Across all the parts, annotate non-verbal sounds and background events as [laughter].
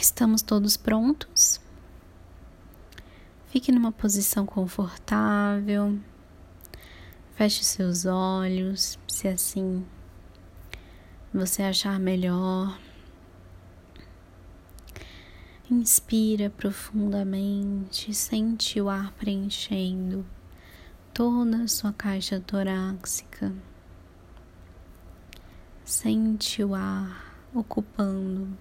Estamos todos prontos? Fique numa posição confortável. Feche seus olhos, se assim você achar melhor. Inspira profundamente, sente o ar preenchendo toda a sua caixa torácica. Sente o ar ocupando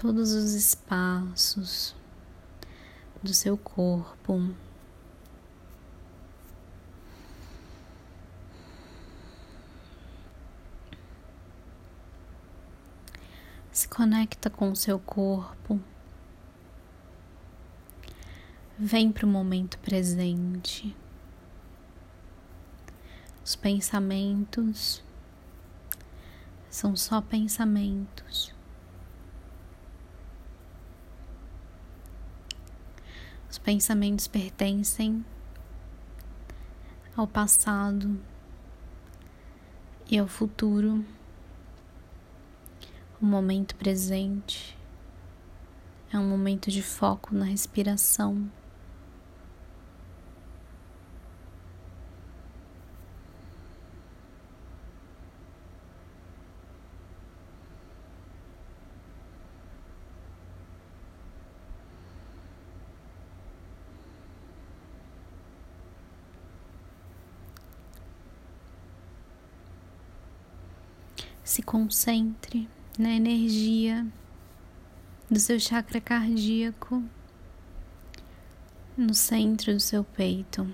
todos os espaços do seu corpo. Se conecta com o seu corpo. Vem para o momento presente. Os pensamentos são só pensamentos. Os pensamentos pertencem ao passado e ao futuro. O momento presente é um momento de foco na respiração. Se concentre na energia do seu chakra cardíaco no centro do seu peito.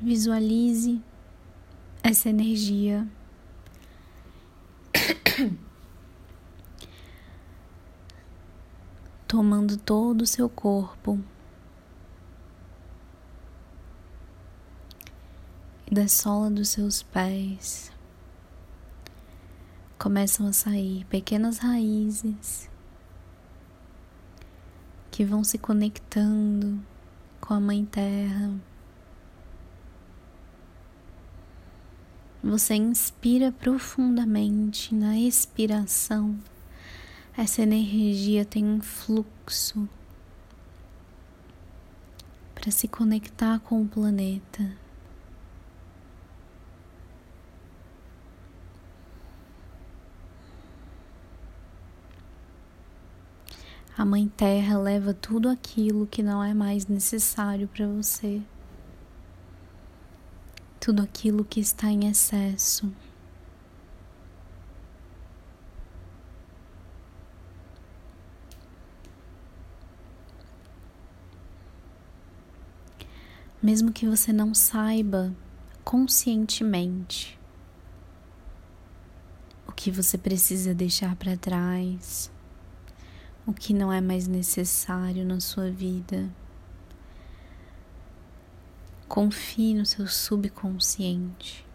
Visualize essa energia [coughs] tomando todo o seu corpo e da sola dos seus pés começam a sair pequenas raízes que vão se conectando com a Mãe Terra. Você inspira profundamente na expiração essa energia tem um fluxo para se conectar com o planeta. A Mãe Terra leva tudo aquilo que não é mais necessário para você, tudo aquilo que está em excesso. Mesmo que você não saiba conscientemente o que você precisa deixar para trás, o que não é mais necessário na sua vida. Confie no seu subconsciente.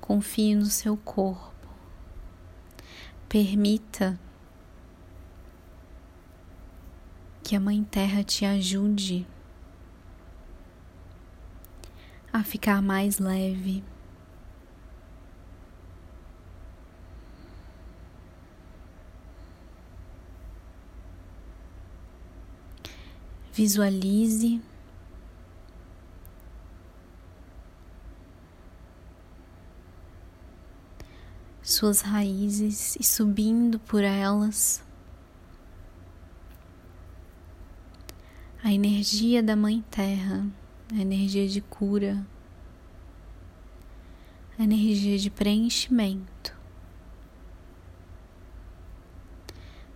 Confie no seu corpo. Permita que a Mãe Terra te ajude a ficar mais leve. Visualize. Suas raízes e subindo por elas. A energia da Mãe Terra a energia de cura, a energia de preenchimento,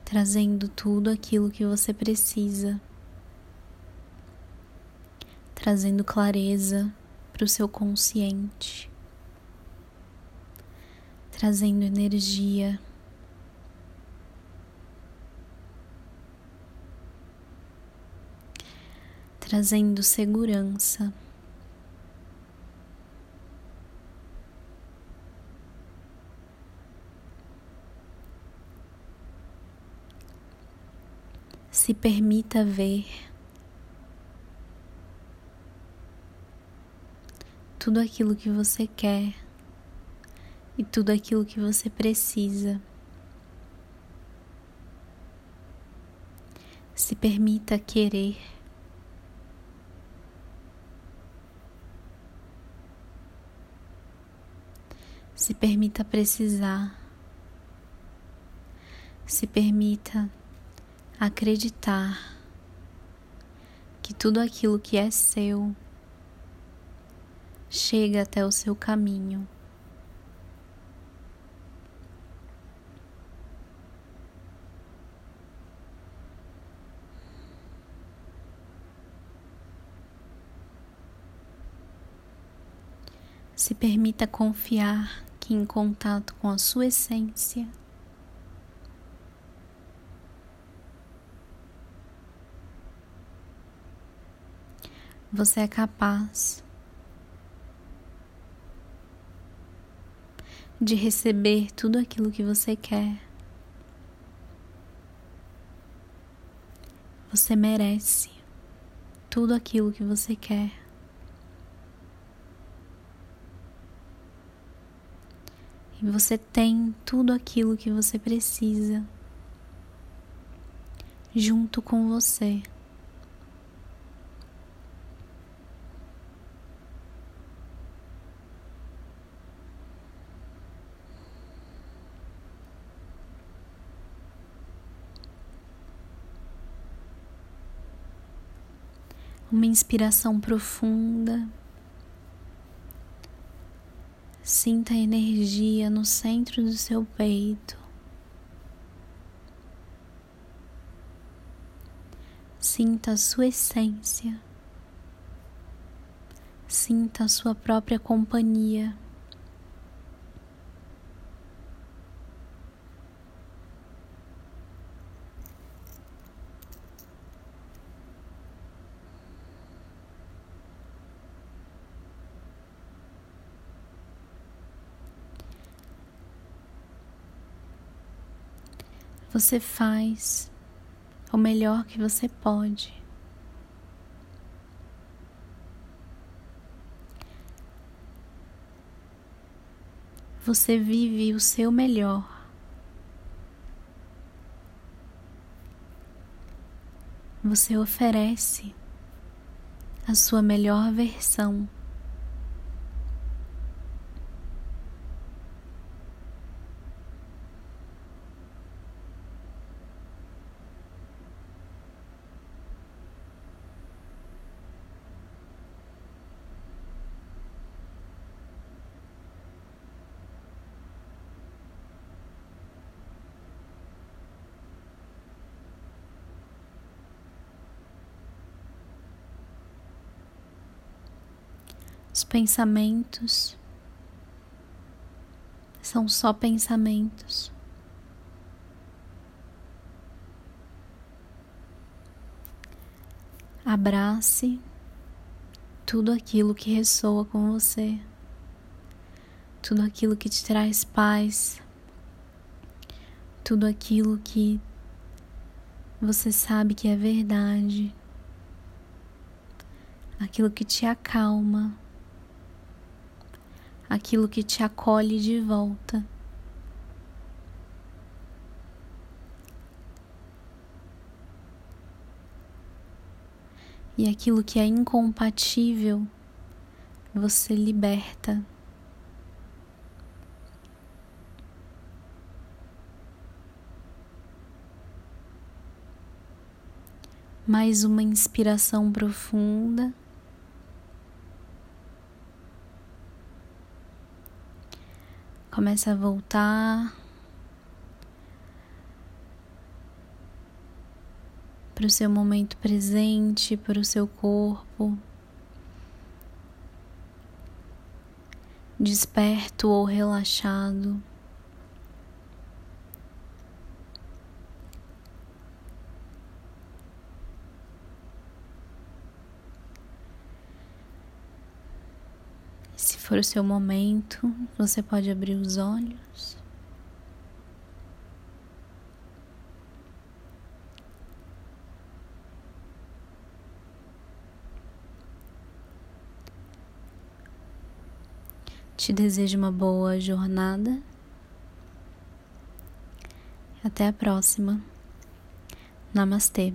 trazendo tudo aquilo que você precisa, trazendo clareza para o seu consciente, trazendo energia. Trazendo segurança. Se permita ver tudo aquilo que você quer e tudo aquilo que você precisa. Se permita querer. Se permita precisar. Se permita acreditar que tudo aquilo que é seu chega até o seu caminho. Se permita confiar em contato com a sua essência, você é capaz de receber tudo aquilo que você quer. Você merece tudo aquilo que você quer. Você tem tudo aquilo que você precisa junto com você. uma inspiração profunda. Sinta a energia no centro do seu peito. Sinta a sua essência. Sinta a sua própria companhia. Você faz o melhor que você pode. Você vive o seu melhor. Você oferece a sua melhor versão. Os pensamentos. São só pensamentos. Abrace tudo aquilo que ressoa com você, tudo aquilo que te traz paz, tudo aquilo que você sabe que é verdade, aquilo que te acalma aquilo que te acolhe de volta. E aquilo que é incompatível, você liberta. Mais uma inspiração profunda. Começa a voltar para o seu momento presente, para o seu corpo. Desperto ou relaxado. Se for o seu momento, você pode abrir os olhos. Te desejo uma boa jornada. Até a próxima. Namastê.